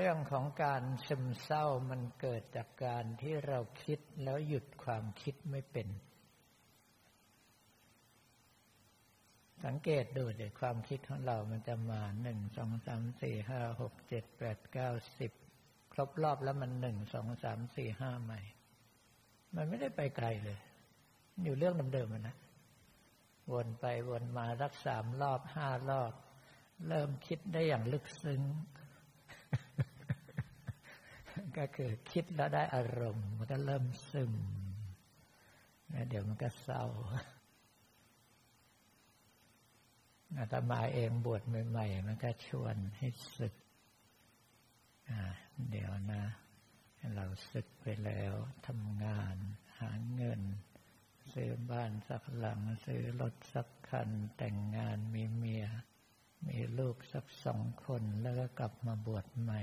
เรื่องของการซึมเศร้ามันเกิดจากการที่เราคิดแล้วหยุดความคิดไม่เป็น สังเกตดูเดี๋ยความคิดของเรามันจะมาหนึ่งสองสามสี่ห้าหกเจ็ดแปดเก้าสิบครบรอบแล้วมันหนึ่งสองสามสี่ห้าใหม่ มันไม่ได้ไปไกลเลย อยู่เรื่องเดิมๆมันนะวนไปวนมารักสามรอบห้ารอบ เริ่มคิดได้อย่างลึกซึ้ง ก็คือคิดแล้วได้อารมณ์ มันก็เริ่มซึมแล้วเดี๋ยวมันก็เศร้าอาตมาเองบวชใหม่ๆมันก็ชวนให้ศึกเดี๋ยวนะ เราศึกไปแล้วทำงาน หาเงิน ซื้อบ้านสักหลัง ซื้อรถสักคัน แต่งงานมีเมีย มีลูกสักสองคนแล้วก็กลับมาบวชใหม่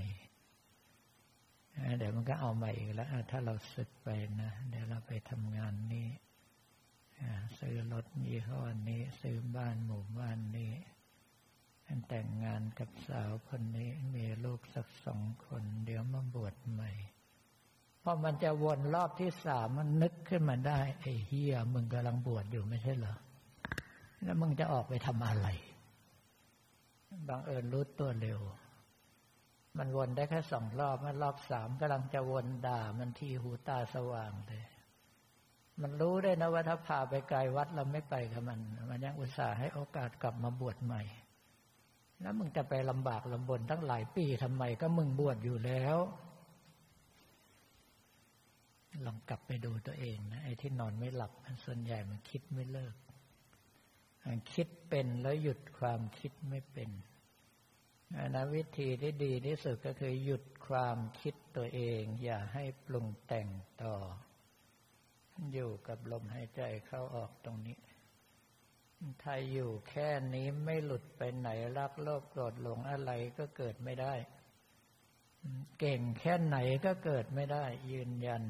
ก็เอาใหม่อีกแล้วถ้าเราศึกไปนะเดี๋ยวเราไปทำงานนี้ซื้อรถยี่ห้อนี้ ซื้อบ้านหมู่บ้านนี้แต่งงานกับสาวคนนี้มีลูกสักสองคน เดี๋ยวมาบวชใหม่พอมันจะวนรอบที่สามมันนึกขึ้นมาได้ ไอ้เฮียมึงกำลังบวชอยู่ไม่ใช่เหรอ แล้วมึงจะออกไปทำอะไรบางเอิญรู้ตัวเร็ว มันวนได้แค่สองรอบมันรอบสามกำลังจะวนด่า มันทีหูตาสว่างเลยมันรู้ได้นะว่าถ้าพาไปไกลวัดเราไม่ไปกับมัน มันยังอุตส่าห์ให้โอกาสกลับมาบวชใหม่ แล้วมึงจะไปลำบากลำบนตั้งหลายปีทำไมก็มึงบวชอยู่แล้ว ลองกลับไปดูตัวเองนะไอ้ที่นอนไม่หลับมันส่วนใหญ่มันคิดไม่เลิก คิดเป็นแล้วหยุดความคิดไม่เป็น นะวิธีที่ดีที่สุดก็คือหยุดความคิดตัวเอง อย่าให้ปรุงแต่งต่อ อยู่กับลมหายใจเข้าออกตรงนี้ ถ้าอยู่แค่นี้ไม่หลุดไปไหนรักโลภโกรธหลงอะไรก็เกิดไม่ได้ เก่งแค่ไหนก็เกิดไม่ได้ ยืนยัน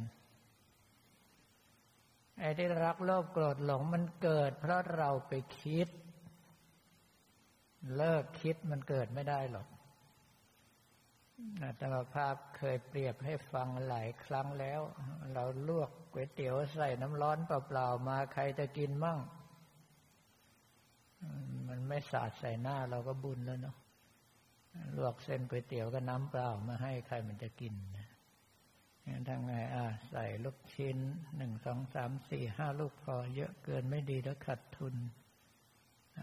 ไอ้ที่รักโลภโกรธหลงมันเกิด เพราะเราไปคิด เลิกคิดมันเกิดไม่ได้หรอกอาตมาภาพเคยเปรียบให้ฟังหลายครั้งแล้ว เราลวกก๋วยเตี๋ยวใส่น้ำร้อนเปล่าๆมาใครจะกินมั่ง มันไม่สาดใส่หน้าเราก็บุญแล้วเนาะลวกเส้นก๋วยเตี๋ยวก็น้ำเปล่ามาให้ใครมันจะกินนะงั้นทางไงอะใส่ลูกชิ้นหนึ่งสองสามสี่ห้าลูกพอ เยอะเกินไม่ดีแล้วขัดทุน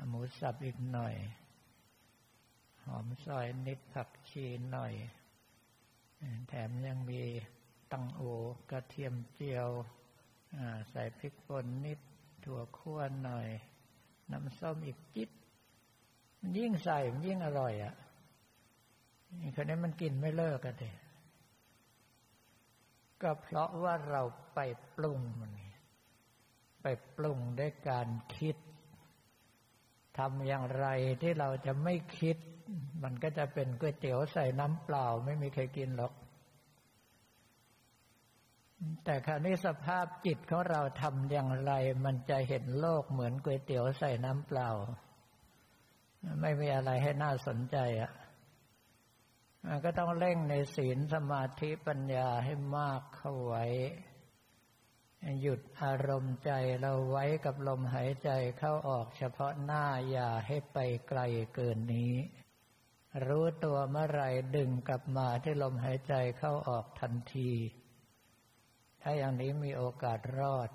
หมูสับอีกหน่อย หอมซอยนิดผักชีหน่อย แถมยังมีตังโอกระเทียมเจียวใส่พริกป่นนิดถั่วคั่วหน่อย น้ำส้มอีกจิตมันยิ่งใส่มันยิ่งอร่อยอะ่ะคนนี้มันกินไม่เลิกกันเลยก็เพราะว่าเราไปปรุงมันไปปรุงด้วยการคิดทำอย่างไรที่เราจะไม่คิด มันก็จะเป็นก๋วยเตี๋ยวใส่น้ำเปล่าไม่มีใครกินหรอก แต่คราวนี้สภาพจิตของเราทำอย่างไร มันจะเห็นโลกเหมือนก๋วยเตี๋ยวใส่น้ำเปล่า ไม่มีอะไรให้น่าสนใจอะมันก็ต้องเร่งในศีลสมาธิปัญญาให้มากเข้าไว้ หยุดอารมณ์ใจเราไว้กับลมหายใจเข้าออกเฉพาะหน้าอย่าให้ไปไกลเกินนี้ รู้ตัวเมื่อไรดึงกลับมาที่ลมหายใจเข้าออกทันที ถ้าอย่างนี้มีโอกาสรอด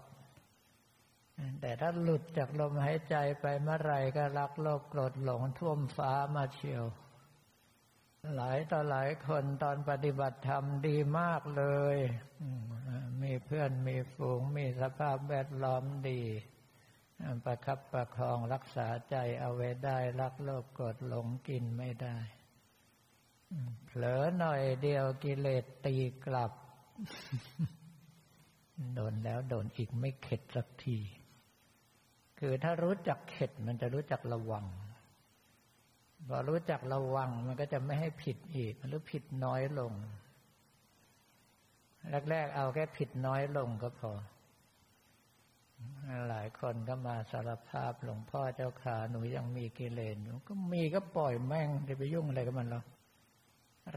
แต่ถ้าหลุดจากลมหายใจไปเมื่อไรก็รักโลภโกรธหลงท่วมฟ้ามาเชียว หลายต่อหลายคนตอนปฏิบัติธรรมดีมากเลย มีเพื่อนมีฝูงมีสภาพแวดล้อมดี ประคับประคองรักษาใจเอาไว้ได้รักโลภกดหลงกินไม่ได้เผลอหน่อยเดียวกิเลสตีกลับ โดนแล้วโดนอีกไม่เข็ดสักที คือถ้ารู้จักเข็ดมันจะรู้จักระวังพอรู้จักระวังมันก็จะไม่ให้ผิดอีกหรือผิดน้อยลง แรกๆเอาแค่ผิดน้อยลงก็พอ หลายคนก็มาสารภาพหลวงพ่อเจ้าขาหนูยังมีกิเลสอยู่ก็มีก็ปล่อยแม่งจะไปยุ่งอะไรกับมันหรอ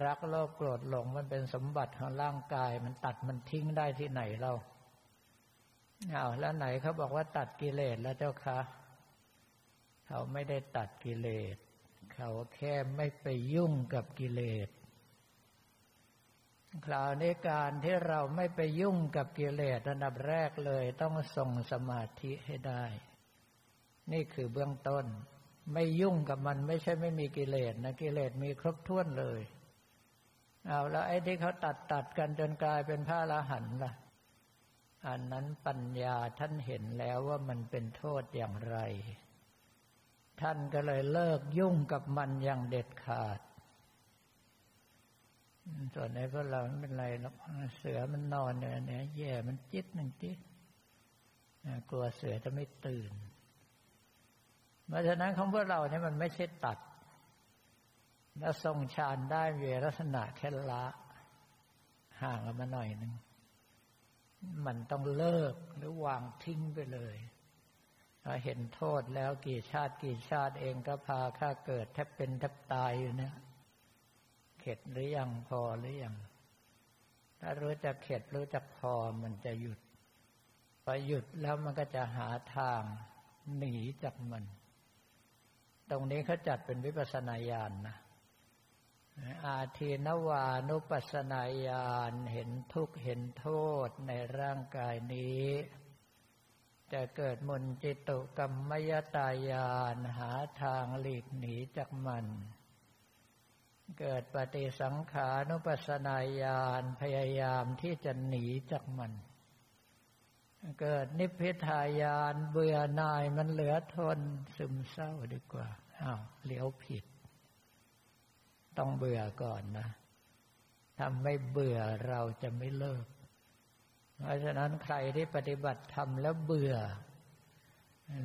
รักโลภโกรธหลงมันเป็นสมบัติของร่างกาย มันตัดมันทิ้งได้ที่ไหนเราเอาแล้วไหนเขาบอกว่าตัดกิเลสแล้วเจ้าคะเขาไม่ได้ตัดกิเลส เขาแค่ไม่ไปยุ่งกับกิเลส คราวนี้การที่เราไม่ไปยุ่งกับกิเลสอันดับแรกเลย ต้องส่งสมาธิให้ได้ นี่คือเบื้องต้น ไม่ยุ่งกับมันไม่ใช่ไม่มีกิเลสนะกิเลสมีครบถ้วนเลยเอาแล้วไอ้ที่เขาตัดตัดกันจนกลายเป็นพระอรหันต์ล่ะ อันนั้นปัญญาท่านเห็นแล้วว่ามันเป็นโทษอย่างไร ท่านก็เลยเลิกยุ่งกับมันอย่างเด็ดขาด ส่วนในพวกเราไม่เป็นไรหรอกเสือมันนอนเนี่ยเนี่ยแย่มันจิตหนึ่งจิตกลัวเสือจะไม่ตื่นเพราะฉะนั้นของพวกเราเนี่ยมันไม่ใช่ตัด แล้วทรงฌานได้เวลักษณะแค่ละห่างกันมาหน่อยหนึ่งมันต้องเลิกหรือวางทิ้งไปเลยเห็นโทษแล้วกี่ชาติกี่ชาติเองก็พาข้าเกิดแทบเป็นแทบตายอยู่เนี่ย เข็ดหรือยังพอหรือยังถ้ารู้จักเข็ดรู้จักพอมันจะหยุดพอหยุดแล้วมันก็จะหาทางหนีจากมัน ตรงนี้เขาจัดเป็นวิปัสนาญาณนนะอาทีนวานุปัสนาญาณเห็นทุกข์เห็นโทษในร่างกายนี้ จะเกิดมุนจิตุกรรมยตายานหาทางหลีกหนีจากมัน เกิดปฏิสังขานุปัสนาญาณพยายามที่จะหนีจากมัน เกิดนิพพิทายานเบื่อหน่ายมันเหลือทนซึมเศร้าดีกว่าอ้าวเลี้ยวผิด ต้องเบื่อก่อนนะทำไม่เบื่อเราจะไม่เลิก เพราะฉะนั้นใครที่ปฏิบัติทำแล้วเบื่อ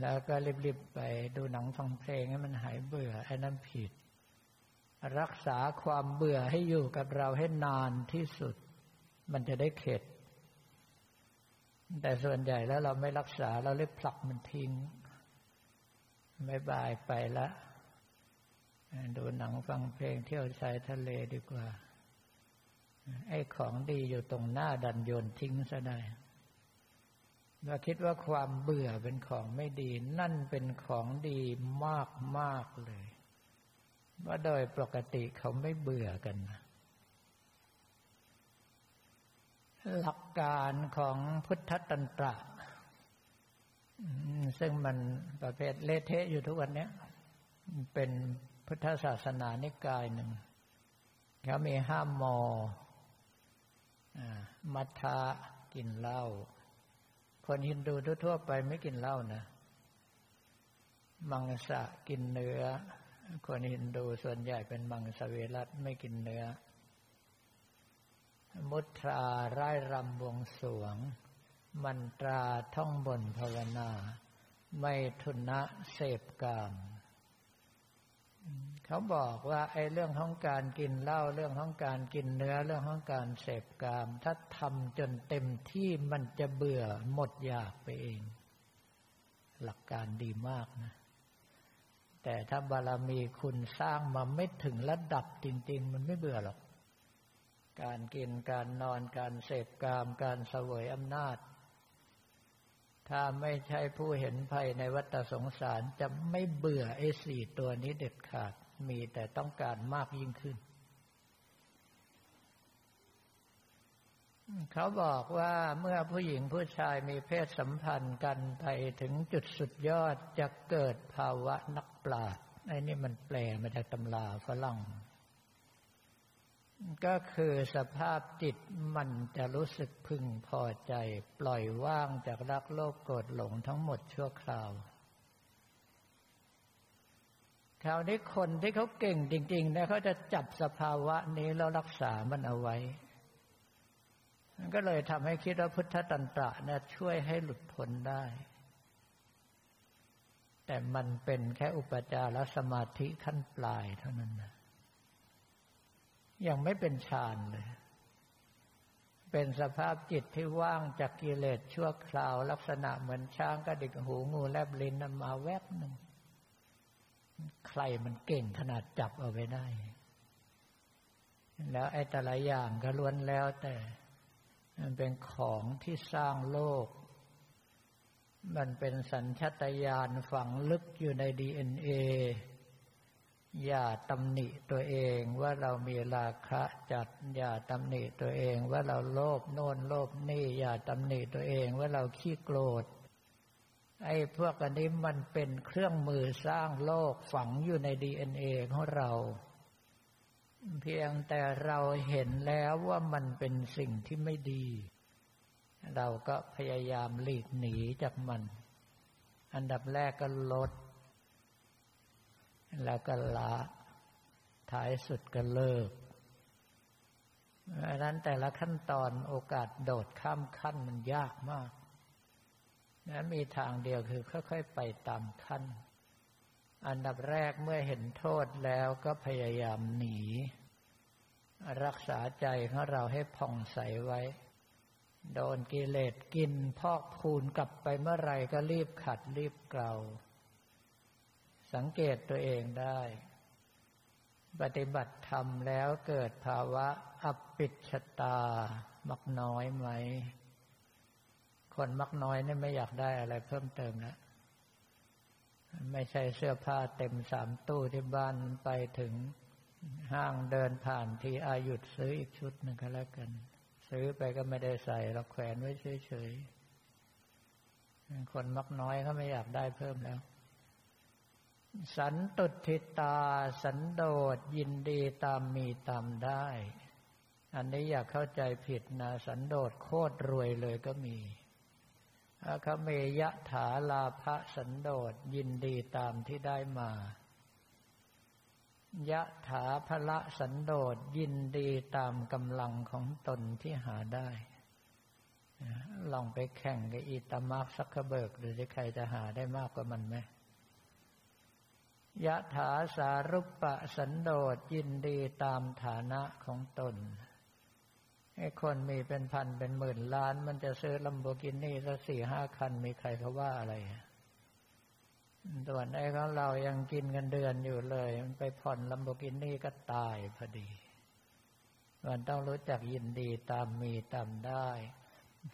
แล้วก็รีบๆไปดูหนังฟังเพลงให้มันหายเบื่อไอ้นั้นผิด รักษาความเบื่อให้อยู่กับเราให้นานที่สุด มันจะได้เข็ด แต่ส่วนใหญ่แล้วเราไม่รักษาเราเลยผลักมันทิ้ง ไม่บายไปละดูหนังฟังเพลงเที่ยวชายทะเลดีกว่า ไอ้ของดีอยู่ตรงหน้าดันโยนทิ้งซะได้เราคิดว่าความเบื่อเป็นของไม่ดี นั่นเป็นของดีมากมากเลย ว่าโดยปกติเขาไม่เบื่อกันหลักการของพุทธตันตระ ซึ่งมันประเภทเละเทะอยู่ทุกวันนี้เป็นพุทธศาสนานิกายหนึ่งเขามีห้ามมอมัทะกินเหล้าคนฮินดูทั่วไปไม่กินเหล้านะ มังสะกินเนื้อ คนฮินดูส่วนใหญ่เป็นมังสวิรัตไม่กินเนื้อ มุตราไร้รำบวงสวง มันตราท่องบนภาวนา ไม่ทุนะเสพกาม เขาบอกว่าไอ้เรื่องของการกินเหล้าเรื่องของการกินเนื้อเรื่องของการเสพกาม ถ้าทำจนเต็มที่มันจะเบื่อหมดอยากไปเอง หลักการดีมากนะ แต่ถ้าบารมีคุณสร้างมาไม่ถึงระดับจริง ๆ มันไม่เบื่อหรอก การกินการนอนการเสพกามการเสวยอำนาจ ถ้าไม่ใช่ผู้เห็นภัยในวัฏสงสารจะไม่เบื่อไอ้สี่ตัวนี้เด็ดขาด มีแต่ต้องการมากยิ่งขึ้น เขาบอกว่าเมื่อผู้หญิงผู้ชายมีเพศสัมพันธ์กันไปถึงจุดสุดยอดจะเกิดภาวะนักปราชญ์ไอ้นี่มันแปลมาจากตำราฝรั่ง ก็คือสภาพจิตมันจะรู้สึกพึงพอใจ ปล่อยว่างจากรักโลภโกรธหลงทั้งหมดชั่วคราวคราวนี้คนที่เขาเก่งจริง ๆ นะเขาจะจับสภาวะนี้แล้วรักษามันเอาไว้ มันก็เลยทำให้คิดว่าพุทธตันตระเนี่ยช่วยให้หลุดพ้นได้ แต่มันเป็นแค่อุปจารสมาธิขั้นปลายเท่านั้นนะยังไม่เป็นฌานเลย เป็นสภาพจิตที่ว่างจากกิเลสชั่วคราว ลักษณะเหมือนช้างกระดิกหูงูแลบลิ้นนมาแวบหนึ่ง ใครมันเก่งขนาดจับเอาไว้ได้ แล้วไอ้แต่ละอย่างก็ล้วนแล้วแต่ มันเป็นของที่สร้างโลก มันเป็นสัญชตาตญาณฝังลึกอยู่ในดีเอ็นเออย่าตำหนิตัวเองว่าเรามีราคะจัด อย่าตำหนิตัวเองว่าเราโลภโน่นโลภนี่ อย่าตำหนิตัวเองว่าเราขี้โกรธ ไอ้พวกอันนี้มันเป็นเครื่องมือสร้างโลกฝังอยู่ในดีเอ็นเอของเรา เพียงแต่เราเห็นแล้วว่ามันเป็นสิ่งที่ไม่ดี เราก็พยายามหลีกหนีจากมัน อันดับแรกก็ลด แล้วก็ละท้ายสุดก็เลิกดังนั้นแต่ละขั้นตอนโอกาสโดดข้ามขั้นมันยากมากนั้นมีทางเดียวคือค่อยๆไปตามขั้น อันดับแรกเมื่อเห็นโทษแล้วก็พยายามหนี รักษาใจของเราให้ผ่องใสไว้ โดนกิเลสกินพอกพูนกลับไปเมื่อไรก็รีบขัดรีบเกลาสังเกตตัวเองได้ ปฏิบัติธรรมแล้วเกิดภาวะอัปปิชตา มักน้อยไหม คนมักน้อยนี่ไม่อยากได้อะไรเพิ่มเติมนะ ไม่ใช่เสื้อผ้าเต็มสามตู้ที่บ้านไปถึงห้างเดินผ่านทีอายุดซื้ออีกชุดหนึ่งก็แล้วกัน ซื้อไปก็ไม่ได้ใส่เราแขวนไว้เฉยๆคนมักน้อยเขาไม่อยากได้เพิ่มแล้ว สันตุทิตา สันโดษยินดีตามมีตามได้ อันนี้อยากเข้าใจผิดนะ สันโดษโคตรรวยเลยก็มี อาคเมยะถาลาภสันโดษยินดีตามที่ได้มายะถาภละสันโดษยินดีตามกำลังของตนที่หาได้ ลองไปแข่งกับอีตามาร์กซักเคเบิร์กหรือจะใครจะหาได้มากกว่ามันไหมยะถาสารุปปะสันโดษยินดีตามฐานะของตน ไอ้คนมีเป็นพันเป็นหมื่นล้าน มันจะซื้อลัมโบกินี่สักสี่ห้าคัน มีใครเขาว่าอะไรตัวนไอ้ของเรายังกินกันเดือนอยู่เลย มันไปผ่อนลัมโบกินี่ก็ตายพอดีมันต้องรู้จักยินดีตามมีตามได้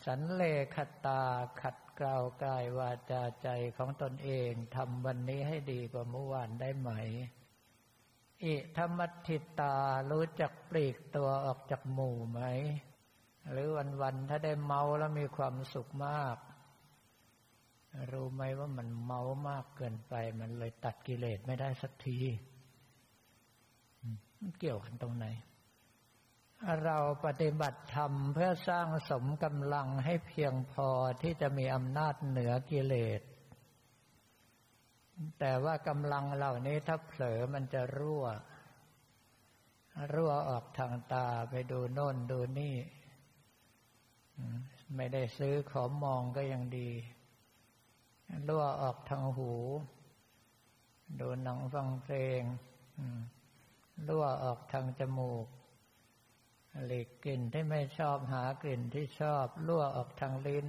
สันเลขตาขัดเกลากายวาจาใจของตนเองทำวันนี้ให้ดีกว่าเมื่อวานได้ไหม อิธรรมทิตารู้จักปลีกตัวออกจากหมู่ไหม หรือวันๆถ้าได้เมาแล้วมีความสุขมาก รู้ไหมว่ามันเมามากเกินไป มันเลยตัดกิเลสไม่ได้สักทีมันเกี่ยวกันตรงไหน เราปฏิบัติธรรมเพื่อสร้างสมกำลังให้เพียงพอที่จะมีอำนาจเหนือกิเลส แต่ว่ากำลังเหล่านี้ถ้าเผลอมันจะรั่ว รั่วออกทางตาไปดูโน่นดูนี่ ไม่ได้ซื้อขอมองก็ยังดี รั่วออกทางหู ดูหนังฟังเพลงรั่วออกทางจมูกหลีกกลิ่นที่ไม่ชอบหากลิ่นที่ชอบรั่วออกทางลิ้น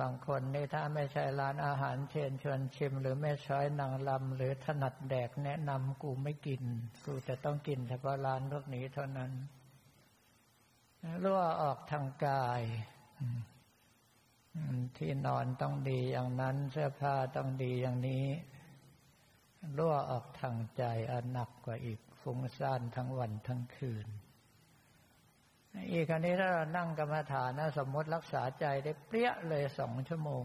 บางคนนี่ถ้าไม่ใช่ร้านอาหารเชิญชวนชิม หรือแม่ช้อยนางลำหรือถนัดแดกแนะนำกูไม่กิน กูจะต้องกินเฉพาะร้านพวกนี้เท่านั้นรั่วออกทางกายที่นอนต้องดีอย่างนั้นเสื้อผ้าต้องดีอย่างนี้รั่วออกทางใจอันหนักกว่าอีกฟุ้งซ่านทั้งวันทั้งคืน อีกอันนี้ถ้าเรานั่งกรรมฐานนะสมมติรักษาใจได้เปรี้ยเลยสองชั่วโมง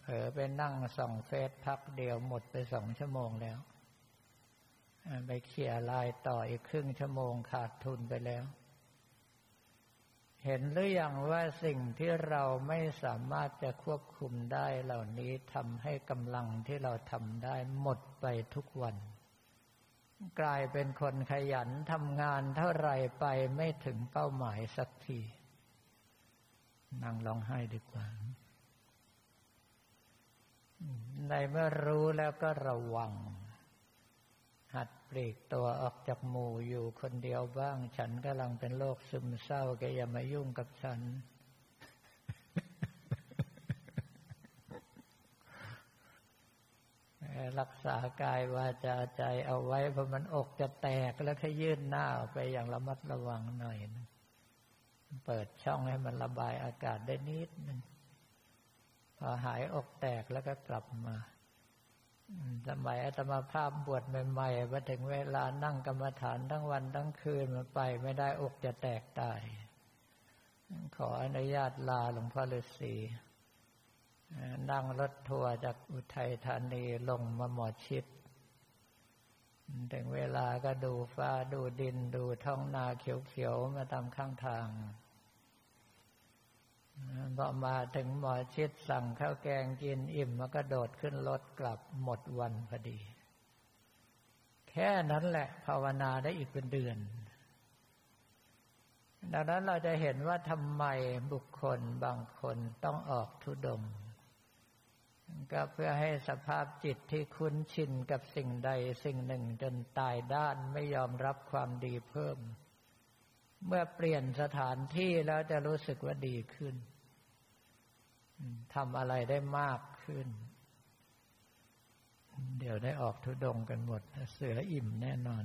เผลอไปนั่งส่องเฟซพักเดียวหมดไปสองชั่วโมงแล้ว ไปเขี่ยลายต่ออีกครึ่งชั่วโมงขาดทุนไปแล้ว เห็นหรือยังว่าสิ่งที่เราไม่สามารถจะควบคุมได้เหล่านี้ทำให้กำลังที่เราทำได้หมดไปทุกวัน กลายเป็นคนขยันทำงานเท่าไรไปไม่ถึงเป้าหมายสักทีนั่งร้องไห้ดีกว่า ในเมื่อรู้แล้วก็ระวัง หัดปลีกตัวออกจากหมู่อยู่คนเดียวบ้าง ฉันกำลังเป็นโรคซึมเศร้าแกอย่ามายุ่งกับฉัน รักษากายวาจาใจเอาไว้เพราะมันอกจะแตกแล้วก็ยื่นหน้าออกไปอย่างระมัดระวังหน่อยนะเปิดช่องให้มันระบายอากาศได้นิดนึงพอหายอกแตกแล้วก็กลับมาสมัยอาตมาภาพบวชใหม่ๆมาถึงเวลานั่งกรรมฐานทั้งวันทั้งคืนมันไปไม่ได้อกจะแตกตาย ขออนุญาตลาหลวงพ่อฤาษี นั่งรถทัวร์จากอุทัยธานีลงมาหมอชิด ถึงเวลาก็ดูฟ้าดูดินดูท้องนาเขียวๆมาตามข้างทางพอมาถึงหมอชิดสั่งข้าวแกงกินอิ่มมันก็โดดขึ้นรถกลับหมดวันพอดี แค่นั้นแหละภาวนาได้อีกเป็นเดือน ดังนั้นเราจะเห็นว่าทำไมบุคคลบางคนต้องออกทุดง ก็เพื่อให้สภาพจิตที่คุ้นชินกับสิ่งใดสิ่งหนึ่งจนตายด้านไม่ยอมรับความดีเพิ่ม เมื่อเปลี่ยนสถานที่แล้วจะรู้สึกว่าดีขึ้นทำอะไรได้มากขึ้น เดี๋ยวได้ออกทุดงกันหมด เสืออิ่มแน่นอน